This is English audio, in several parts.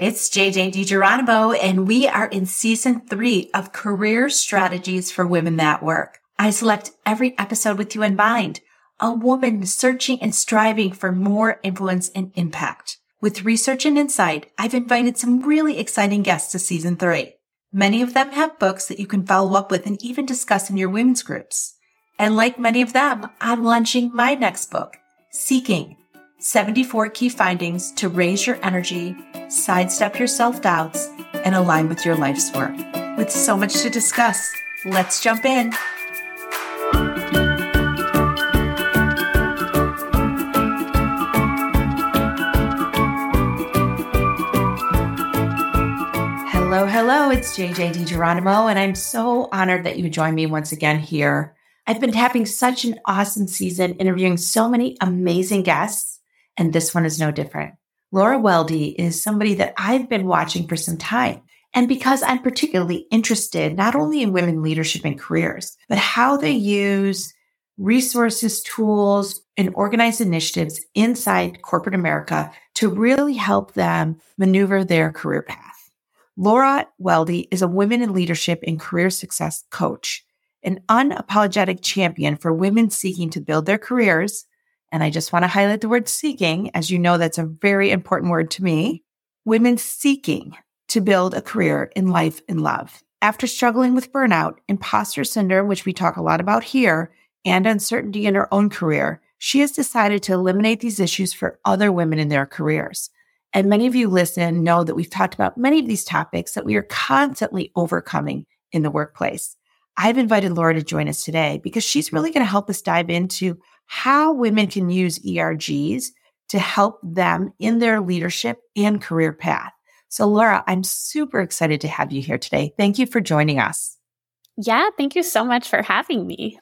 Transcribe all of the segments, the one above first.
It's JJ DiGeronimo, and we are in season three of Career Strategies for Women That Work. I select every episode with you in mind, a woman searching and striving for more influence and impact. With research and insight, I've invited some really exciting guests to season three. Many of them have books that you can follow up with and even discuss in your women's groups. And like many of them, I'm launching my next book, Seeking 74 Key Findings to Raise Your Energy, Sidestep Your Self Doubts, and Align with Your Life's Work. With so much to discuss, let's jump in. Hello, hello, it's JJ DiGeronimo, and I'm so honored that you joined me once again here. I've been having such an awesome season interviewing so many amazing guests and this one is no different. Laura Weldy is somebody that I've been watching for some time. And because I'm particularly interested not only in women leadership and careers, but how they use resources, tools, and organized initiatives inside corporate America to really help them maneuver their career path. Laura Weldy is a women in leadership and career success coach, an unapologetic champion for women seeking to build their careers and I just want to highlight the word seeking, as you know, that's a very important word to me. Women seeking to build a career in life and love. After struggling with burnout, imposter syndrome, which we talk a lot about here, and uncertainty in her own career, she has decided to eliminate these issues for other women in their careers. And many of you listen know that we've talked about many of these topics that we are constantly overcoming in the workplace. I've invited Laura to join us today because she's really going to help us dive into how women can use ERGs to help them in their leadership and career path. So, Laura, I'm super excited to have you here today. Thank you for joining us. Yeah, thank you so much for having me.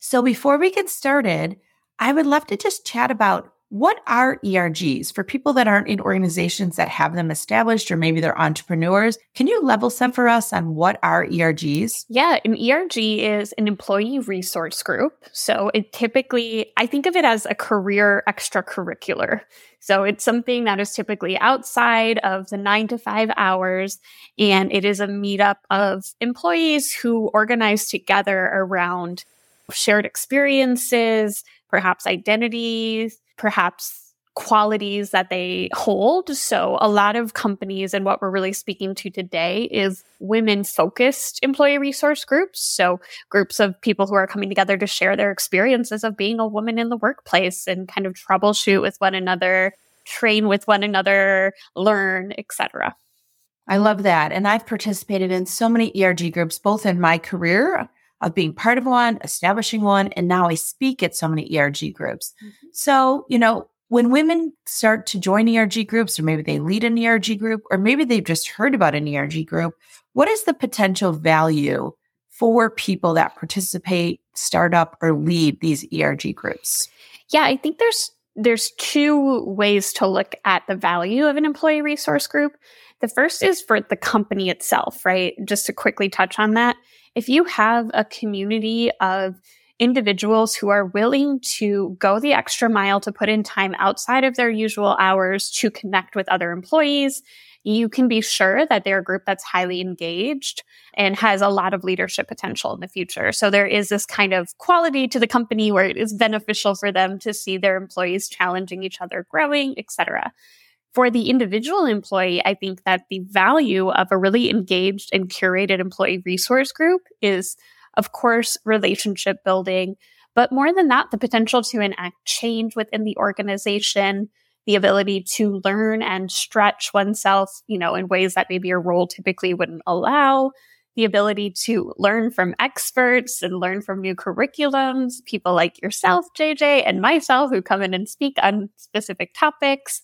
So, before we get started, I would love to just chat about what are ERGs for people that aren't in organizations that have them established or maybe they're entrepreneurs? Can you level set for us on what are ERGs? Yeah, an ERG is an employee resource group. So it typically, I think of it as a career extracurricular. So it's something that is typically outside of the nine to five hours. And it is a meetup of employees who organize together around shared experiences, perhaps identities, perhaps qualities that they hold. So a lot of companies and what we're really speaking to today is women focused employee resource groups. So groups of people who are coming together to share their experiences of being a woman in the workplace and kind of troubleshoot with one another, train with one another, learn, etc. I love that. And I've participated in so many ERG groups both in my career of being part of one, establishing one, and now I speak at so many ERG groups. Mm-hmm. So, you know, when women start to join ERG groups, or maybe they lead an ERG group, or maybe they've just heard about an ERG group, what is the potential value for people that participate, start up, or lead these ERG groups? Yeah, I think there's there's two ways to look at the value of an employee resource group. The first is for the company itself, right? Just to quickly touch on that if you have a community of individuals who are willing to go the extra mile to put in time outside of their usual hours to connect with other employees, you can be sure that they're a group that's highly engaged and has a lot of leadership potential in the future. So there is this kind of quality to the company where it is beneficial for them to see their employees challenging each other, growing, etc for the individual employee, I think that the value of a really engaged and curated employee resource group is, of course, relationship building, but more than that, the potential to enact change within the organization, the ability to learn and stretch oneself, you know, in ways that maybe your role typically wouldn't allow, the ability to learn from experts and learn from new curriculums, people like yourself, JJ, and myself who come in and speak on specific topics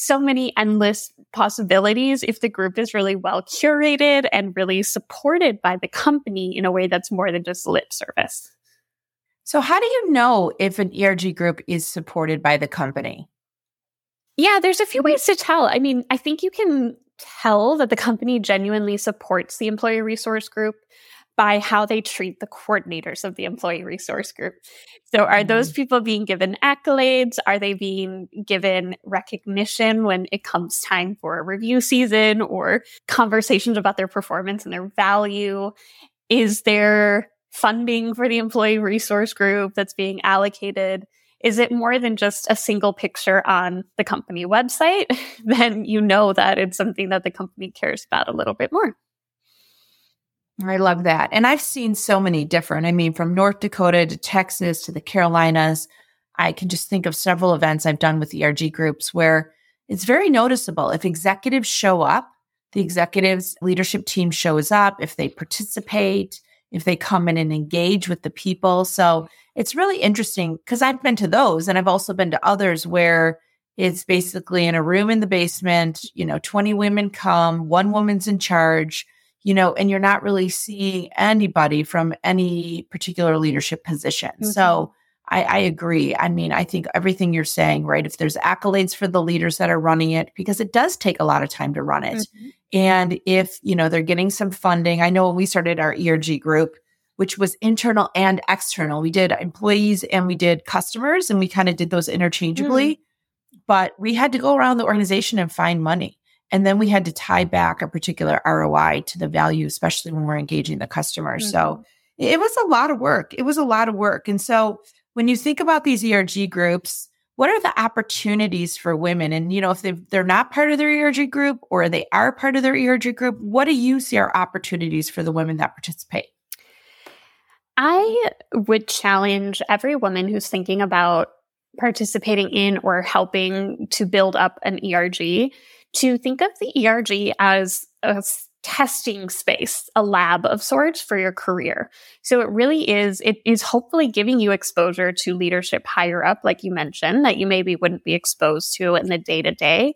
so many endless possibilities if the group is really well curated and really supported by the company in a way that's more than just lip service. So, how do you know if an ERG group is supported by the company? Yeah, there's a few mm-hmm. ways to tell. I mean, I think you can tell that the company genuinely supports the employee resource group by how they treat the coordinators of the employee resource group. So, are mm-hmm. those people being given accolades? Are they being given recognition when it comes time for a review season or conversations about their performance and their value? Is there funding for the employee resource group that's being allocated? Is it more than just a single picture on the company website? then you know that it's something that the company cares about a little bit more. I love that. And I've seen so many different, I mean, from North Dakota to Texas to the Carolinas. I can just think of several events I've done with ERG groups where it's very noticeable. If executives show up, the executives leadership team shows up, if they participate, if they come in and engage with the people. So it's really interesting because I've been to those and I've also been to others where it's basically in a room in the basement, you know, 20 women come, one woman's in charge you know, and you're not really seeing anybody from any particular leadership position. Mm-hmm. So I, I, agree. I mean, I think everything you're saying, right? If there's accolades for the leaders that are running it, because it does take a lot of time to run it. Mm-hmm. And if, you know, they're getting some funding, I know when we started our ERG group, which was internal and external, we did employees and we did customers and we kind of did those interchangeably. Mm-hmm. But we had to go around the organization and find money. And then we had to tie back a particular ROI to the value, especially when we're engaging the customer. Mm-hmm. So it was a lot of work. It was a lot of work. And so when you think about these ERG groups, what are the opportunities for women? And, you know, if they're not part of their ERG group or they are part of their ERG group, what do you see are opportunities for the women that participate? I would challenge every woman who's thinking about participating in or helping to build up an ERG to think of the ERG as a testing space, a lab of sorts for your career. So it really is, it is hopefully giving you exposure to leadership higher up, like you mentioned, that you maybe wouldn't be exposed to in the day to day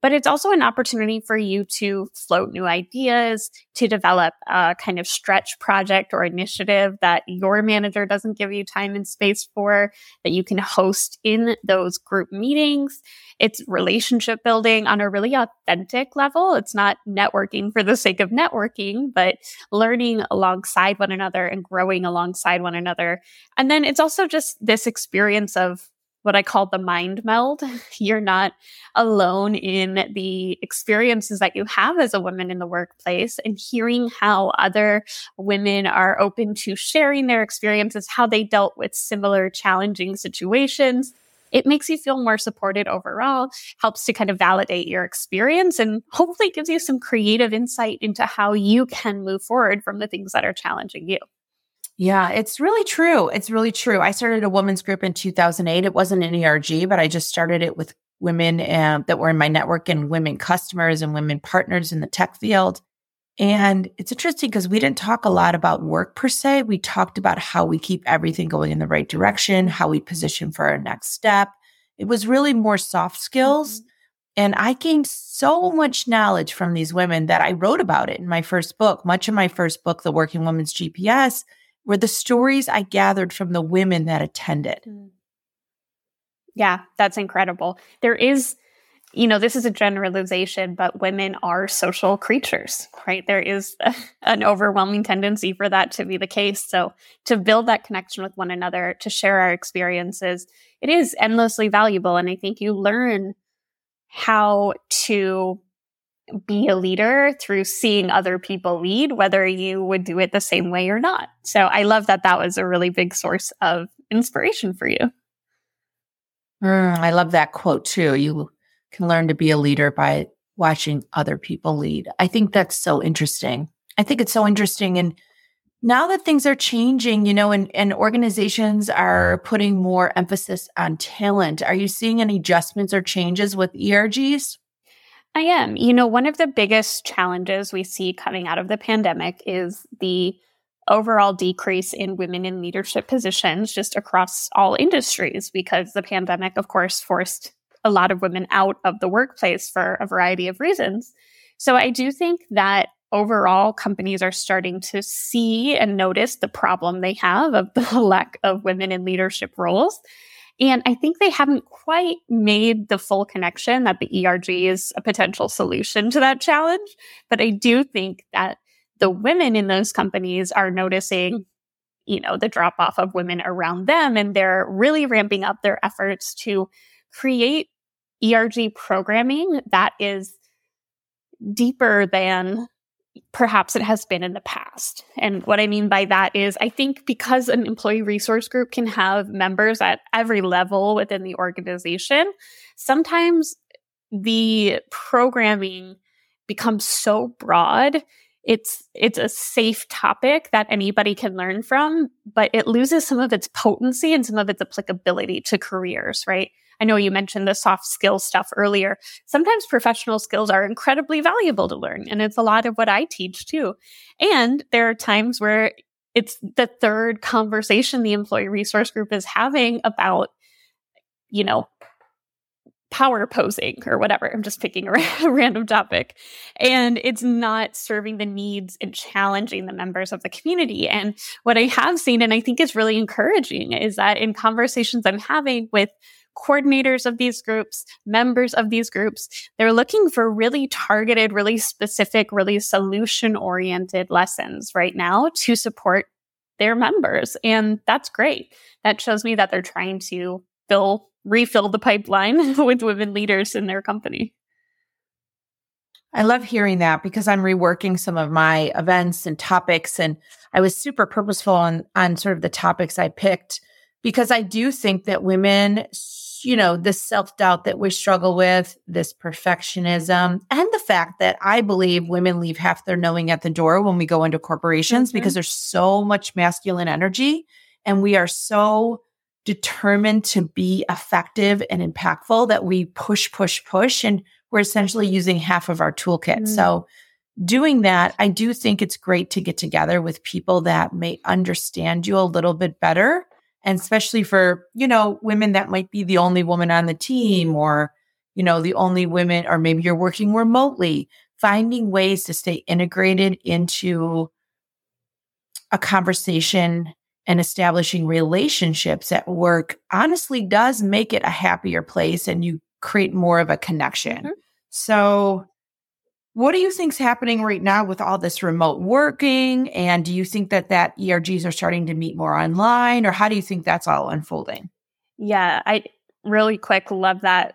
but it's also an opportunity for you to float new ideas, to develop a kind of stretch project or initiative that your manager doesn't give you time and space for, that you can host in those group meetings. It's relationship building on a really authentic level. It's not networking for the sake of networking, but learning alongside one another and growing alongside one another. And then it's also just this experience of what I call the mind meld. You're not alone in the experiences that you have as a woman in the workplace and hearing how other women are open to sharing their experiences, how they dealt with similar challenging situations. It makes you feel more supported overall, helps to kind of validate your experience, and hopefully gives you some creative insight into how you can move forward from the things that are challenging you. Yeah, it's really true. It's really true. I started a women's group in 2008. It wasn't an ERG, but I just started it with women uh, that were in my network and women customers and women partners in the tech field. And it's interesting because we didn't talk a lot about work per se. We talked about how we keep everything going in the right direction, how we position for our next step. It was really more soft skills. Mm-hmm. And I gained so much knowledge from these women that I wrote about it in my first book. Much of my first book, The Working Woman's GPS, were the stories I gathered from the women that attended. Mm. Yeah, that's incredible. There is, you know, this is a generalization, but women are social creatures, right? There is a, an overwhelming tendency for that to be the case. So to build that connection with one another, to share our experiences, it is endlessly valuable. And I think you learn how to be a leader through seeing other people lead, whether you would do it the same way or not. So I love that that was a really big source of inspiration for you. Mm, I love that quote too. You can learn to be a leader by watching other people lead. I think that's so interesting. I think it's so interesting. And now that things are changing, you know, and, and organizations are putting more emphasis on talent, are you seeing any adjustments or changes with ERGs? I am. You know, one of the biggest challenges we see coming out of the pandemic is the overall decrease in women in leadership positions just across all industries because the pandemic, of course, forced a lot of women out of the workplace for a variety of reasons. So I do think that overall companies are starting to see and notice the problem they have of the lack of women in leadership roles. And I think they haven't quite made the full connection that the ERG is a potential solution to that challenge. But I do think that the women in those companies are noticing you know the drop off of women around them and they're really ramping up their efforts to create ERG programming that is deeper than perhaps it has been in the past. And what I mean by that is, I think because an employee resource group can have members at every level within the organization, sometimes the programming becomes so broad it's it's a safe topic that anybody can learn from but it loses some of its potency and some of its applicability to careers right I know you mentioned the soft skill stuff earlier. Sometimes professional skills are incredibly valuable to learn. And it's a lot of what I teach too. And there are times where it's the third conversation the employee resource group is having about, you know, power posing or whatever. I'm just picking a, a random topic. And it's not serving the needs and challenging the members of the community. And what I have seen, and I think is really encouraging, is that in conversations I'm having with coordinators of these groups, members of these groups, they're looking for really targeted, really specific, really solution oriented lessons right now to support their members. And that's great. That shows me that they're trying to fill, refill the pipeline with women leaders in their company. I love hearing that because I'm reworking some of my events and topics and I was super purposeful on on sort of the topics I picked because I do think that women you know, this self doubt that we struggle with, this perfectionism, and the fact that I believe women leave half their knowing at the door when we go into corporations mm-hmm. because there's so much masculine energy and we are so determined to be effective and impactful that we push, push, push, and we're essentially using half of our toolkit. Mm-hmm. So, doing that, I do think it's great to get together with people that may understand you a little bit better and especially for, you know, women that might be the only woman on the team or, you know, the only women, or maybe you're working remotely, finding ways to stay integrated into a conversation and establishing relationships at work honestly does make it a happier place and you create more of a connection. Mm-hmm. So what do you think's happening right now with all this remote working? And do you think that that ERGs are starting to meet more online, or how do you think that's all unfolding? Yeah, I really quick love that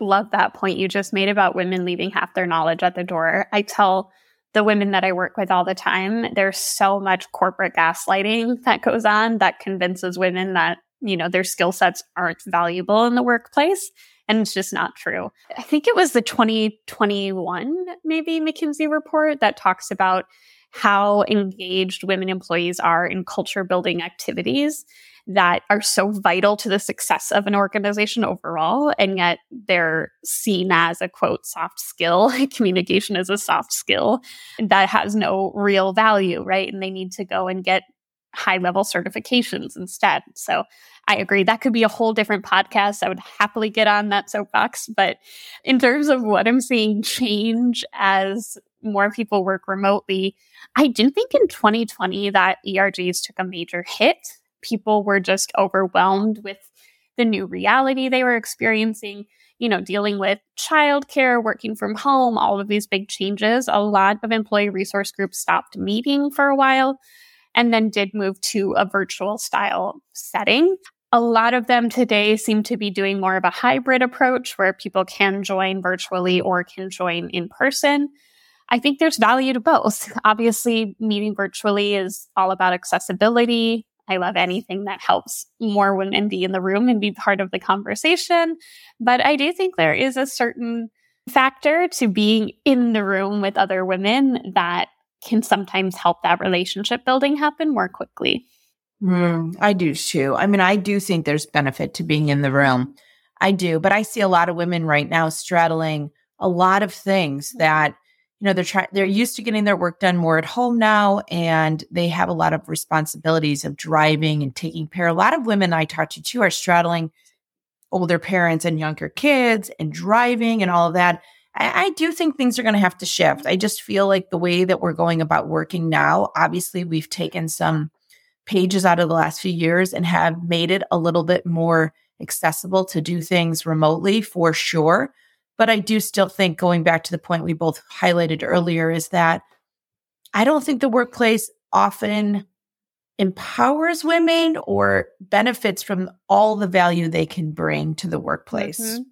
love that point you just made about women leaving half their knowledge at the door. I tell the women that I work with all the time, there's so much corporate gaslighting that goes on that convinces women that, you know, their skill sets aren't valuable in the workplace and it's just not true. I think it was the 2021 maybe McKinsey report that talks about how engaged women employees are in culture building activities that are so vital to the success of an organization overall and yet they're seen as a quote soft skill communication is a soft skill that has no real value right and they need to go and get high level certifications instead. So I agree. That could be a whole different podcast. I would happily get on that soapbox. But in terms of what I'm seeing change as more people work remotely, I do think in 2020 that ERGs took a major hit. People were just overwhelmed with the new reality they were experiencing, you know, dealing with childcare, working from home, all of these big changes. A lot of employee resource groups stopped meeting for a while and then did move to a virtual style setting. A lot of them today seem to be doing more of a hybrid approach where people can join virtually or can join in person. I think there's value to both. Obviously, meeting virtually is all about accessibility. I love anything that helps more women be in the room and be part of the conversation. But I do think there is a certain factor to being in the room with other women that can sometimes help that relationship building happen more quickly. Mm, I do too. I mean, I do think there's benefit to being in the room. I do, but I see a lot of women right now straddling a lot of things mm-hmm. that you know they're trying they're used to getting their work done more at home now and they have a lot of responsibilities of driving and taking care a lot of women i talk to too are straddling older parents and younger kids and driving and all of that I, I do think things are going to have to shift. I just feel like the way that we're going about working now, obviously, we've taken some pages out of the last few years and have made it a little bit more accessible to do things remotely for sure. But I do still think going back to the point we both highlighted earlier is that I don't think the workplace often empowers women or benefits from all the value they can bring to the workplace. Mm-hmm.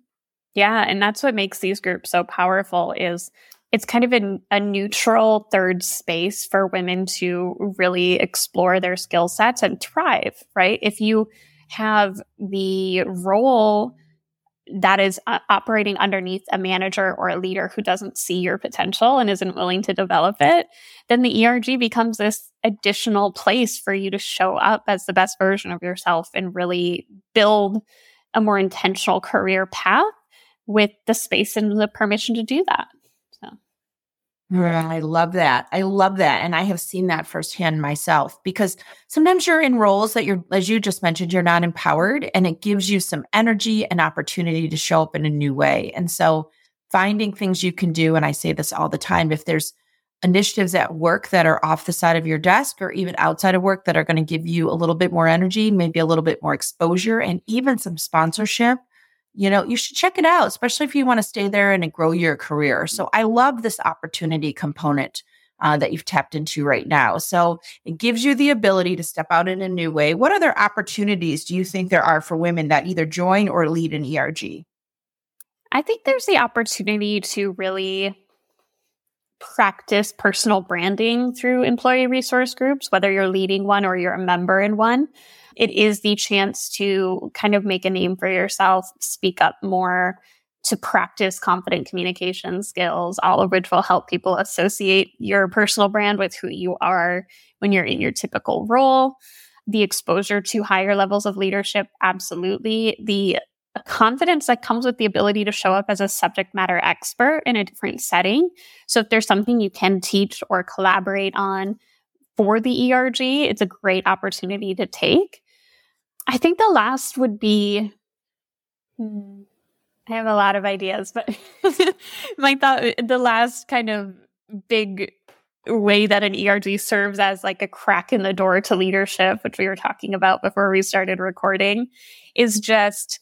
Yeah, and that's what makes these groups so powerful is it's kind of a, a neutral third space for women to really explore their skill sets and thrive, right? If you have the role that is uh, operating underneath a manager or a leader who doesn't see your potential and isn't willing to develop it, then the ERG becomes this additional place for you to show up as the best version of yourself and really build a more intentional career path with the space and the permission to do that. So I love that. I love that. And I have seen that firsthand myself because sometimes you're in roles that you're, as you just mentioned, you're not empowered and it gives you some energy and opportunity to show up in a new way. And so finding things you can do, and I say this all the time, if there's initiatives at work that are off the side of your desk or even outside of work that are going to give you a little bit more energy, maybe a little bit more exposure and even some sponsorship, you know, you should check it out, especially if you want to stay there and grow your career. So I love this opportunity component uh, that you've tapped into right now. So it gives you the ability to step out in a new way. What other opportunities do you think there are for women that either join or lead an ERG? I think there's the opportunity to really practice personal branding through employee resource groups, whether you're leading one or you're a member in one it is the chance to kind of make a name for yourself, speak up more, to practice confident communication skills, all of which will help people associate your personal brand with who you are when you're in your typical role. The exposure to higher levels of leadership, absolutely. The confidence that comes with the ability to show up as a subject matter expert in a different setting. So, if there's something you can teach or collaborate on for the ERG, it's a great opportunity to take. I think the last would be. Hmm, I have a lot of ideas, but my thought, the last kind of big way that an ERG serves as like a crack in the door to leadership, which we were talking about before we started recording, is just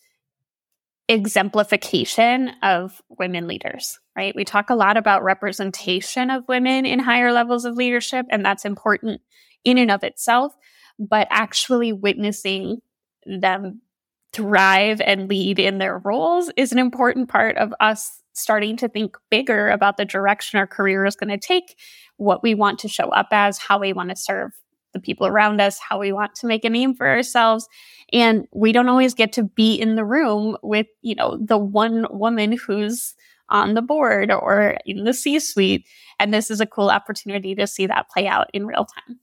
exemplification of women leaders, right? We talk a lot about representation of women in higher levels of leadership, and that's important in and of itself, but actually witnessing them thrive and lead in their roles is an important part of us starting to think bigger about the direction our career is going to take, what we want to show up as, how we want to serve the people around us, how we want to make a name for ourselves. And we don't always get to be in the room with, you know, the one woman who's on the board or in the C suite. And this is a cool opportunity to see that play out in real time.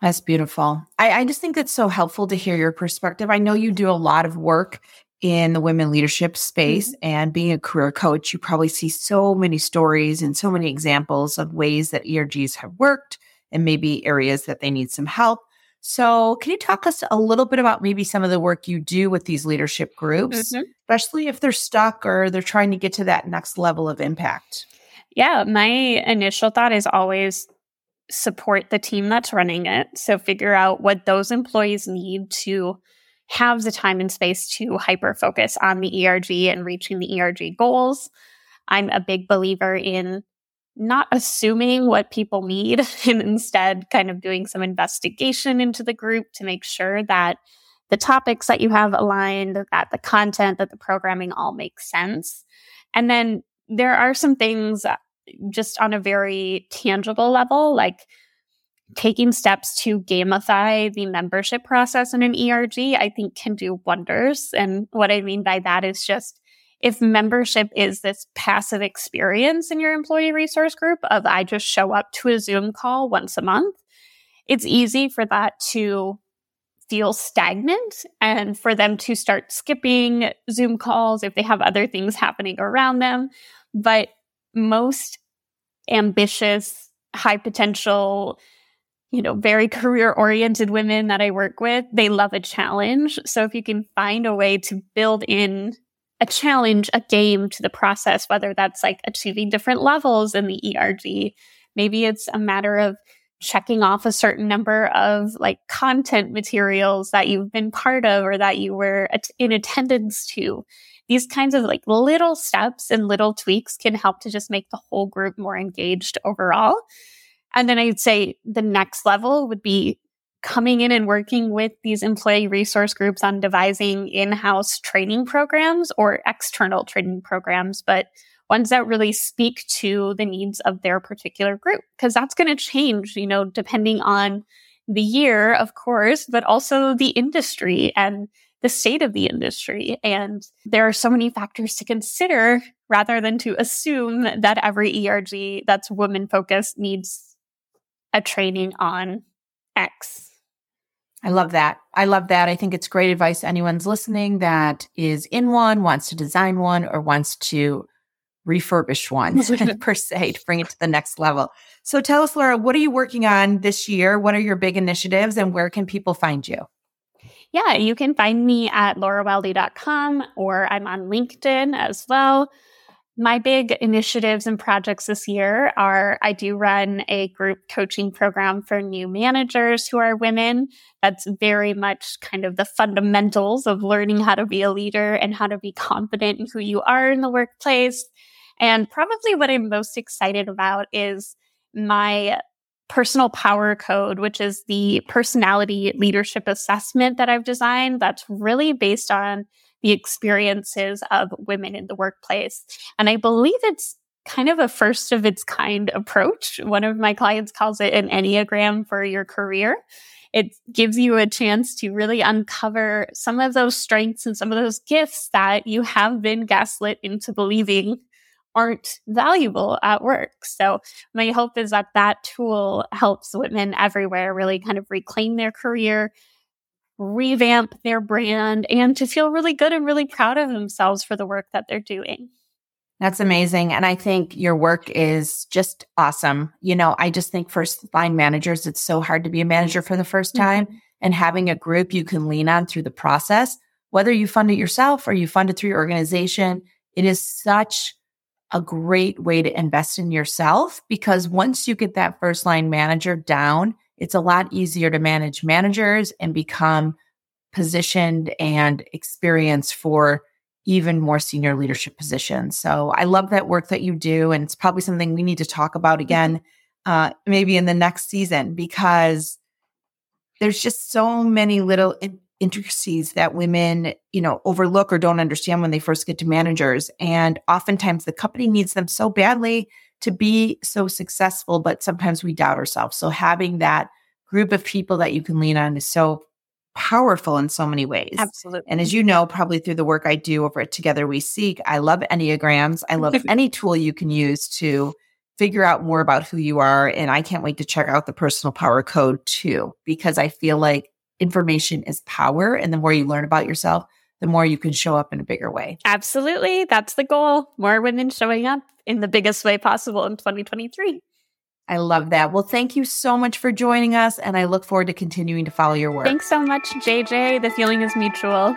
That's beautiful. I, I just think that's so helpful to hear your perspective. I know you do a lot of work in the women leadership space mm-hmm. and being a career coach, you probably see so many stories and so many examples of ways that ERGs have worked and maybe areas that they need some help. So, can you talk us a little bit about maybe some of the work you do with these leadership groups, mm-hmm. especially if they're stuck or they're trying to get to that next level of impact? Yeah, my initial thought is always support the team that's running it. So figure out what those employees need to have the time and space to hyper focus on the ERG and reaching the ERG goals. I'm a big believer in not assuming what people need and instead kind of doing some investigation into the group to make sure that the topics that you have aligned, that the content, that the programming all makes sense. And then there are some things just on a very tangible level, like taking steps to gamify the membership process in an ERG, I think can do wonders. And what I mean by that is just if membership is this passive experience in your employee resource group of I just show up to a Zoom call once a month, it's easy for that to feel stagnant and for them to start skipping Zoom calls if they have other things happening around them. But most ambitious, high potential, you know, very career oriented women that I work with, they love a challenge. So if you can find a way to build in a challenge, a game to the process, whether that's like achieving different levels in the ERG, maybe it's a matter of checking off a certain number of like content materials that you've been part of or that you were in attendance to these kinds of like little steps and little tweaks can help to just make the whole group more engaged overall. And then I'd say the next level would be coming in and working with these employee resource groups on devising in-house training programs or external training programs, but ones that really speak to the needs of their particular group because that's going to change, you know, depending on the year, of course, but also the industry and the state of the industry. And there are so many factors to consider rather than to assume that every ERG that's women focused needs a training on X. I love that. I love that. I think it's great advice anyone's listening that is in one, wants to design one, or wants to refurbish one per se to bring it to the next level. So tell us, Laura, what are you working on this year? What are your big initiatives and where can people find you? Yeah, you can find me at lauraweldy.com or I'm on LinkedIn as well. My big initiatives and projects this year are I do run a group coaching program for new managers who are women. That's very much kind of the fundamentals of learning how to be a leader and how to be confident in who you are in the workplace. And probably what I'm most excited about is my personal power code, which is the personality leadership assessment that I've designed that's really based on the experiences of women in the workplace. And I believe it's kind of a first of its kind approach. One of my clients calls it an Enneagram for your career. It gives you a chance to really uncover some of those strengths and some of those gifts that you have been gaslit into believing aren't valuable at work. So my hope is that that tool helps women everywhere really kind of reclaim their career, revamp their brand, and to feel really good and really proud of themselves for the work that they're doing. That's amazing. And I think your work is just awesome. You know, I just think first line managers, it's so hard to be a manager for the first time. Mm-hmm. And having a group you can lean on through the process, whether you fund it yourself or you fund it through your organization, it is such a great way to invest in yourself because once you get that first line manager down, it's a lot easier to manage managers and become positioned and experienced for even more senior leadership positions. So I love that work that you do. And it's probably something we need to talk about mm-hmm. again, uh, maybe in the next season, because there's just so many little intricacies that women, you know, overlook or don't understand when they first get to managers. And oftentimes the company needs them so badly to be so successful, but sometimes we doubt ourselves. So having that group of people that you can lean on is so powerful in so many ways. Absolutely. And as you know, probably through the work I do over at Together We Seek, I love Enneagrams. I love any tool you can use to figure out more about who you are. And I can't wait to check out the personal power code too, because I feel like information is power. And the more you learn about yourself, the more you can show up in a bigger way. Absolutely. That's the goal. More women showing up in the biggest way possible in 2023. I love that. Well, thank you so much for joining us, and I look forward to continuing to follow your work. Thanks so much, JJ. The feeling is mutual.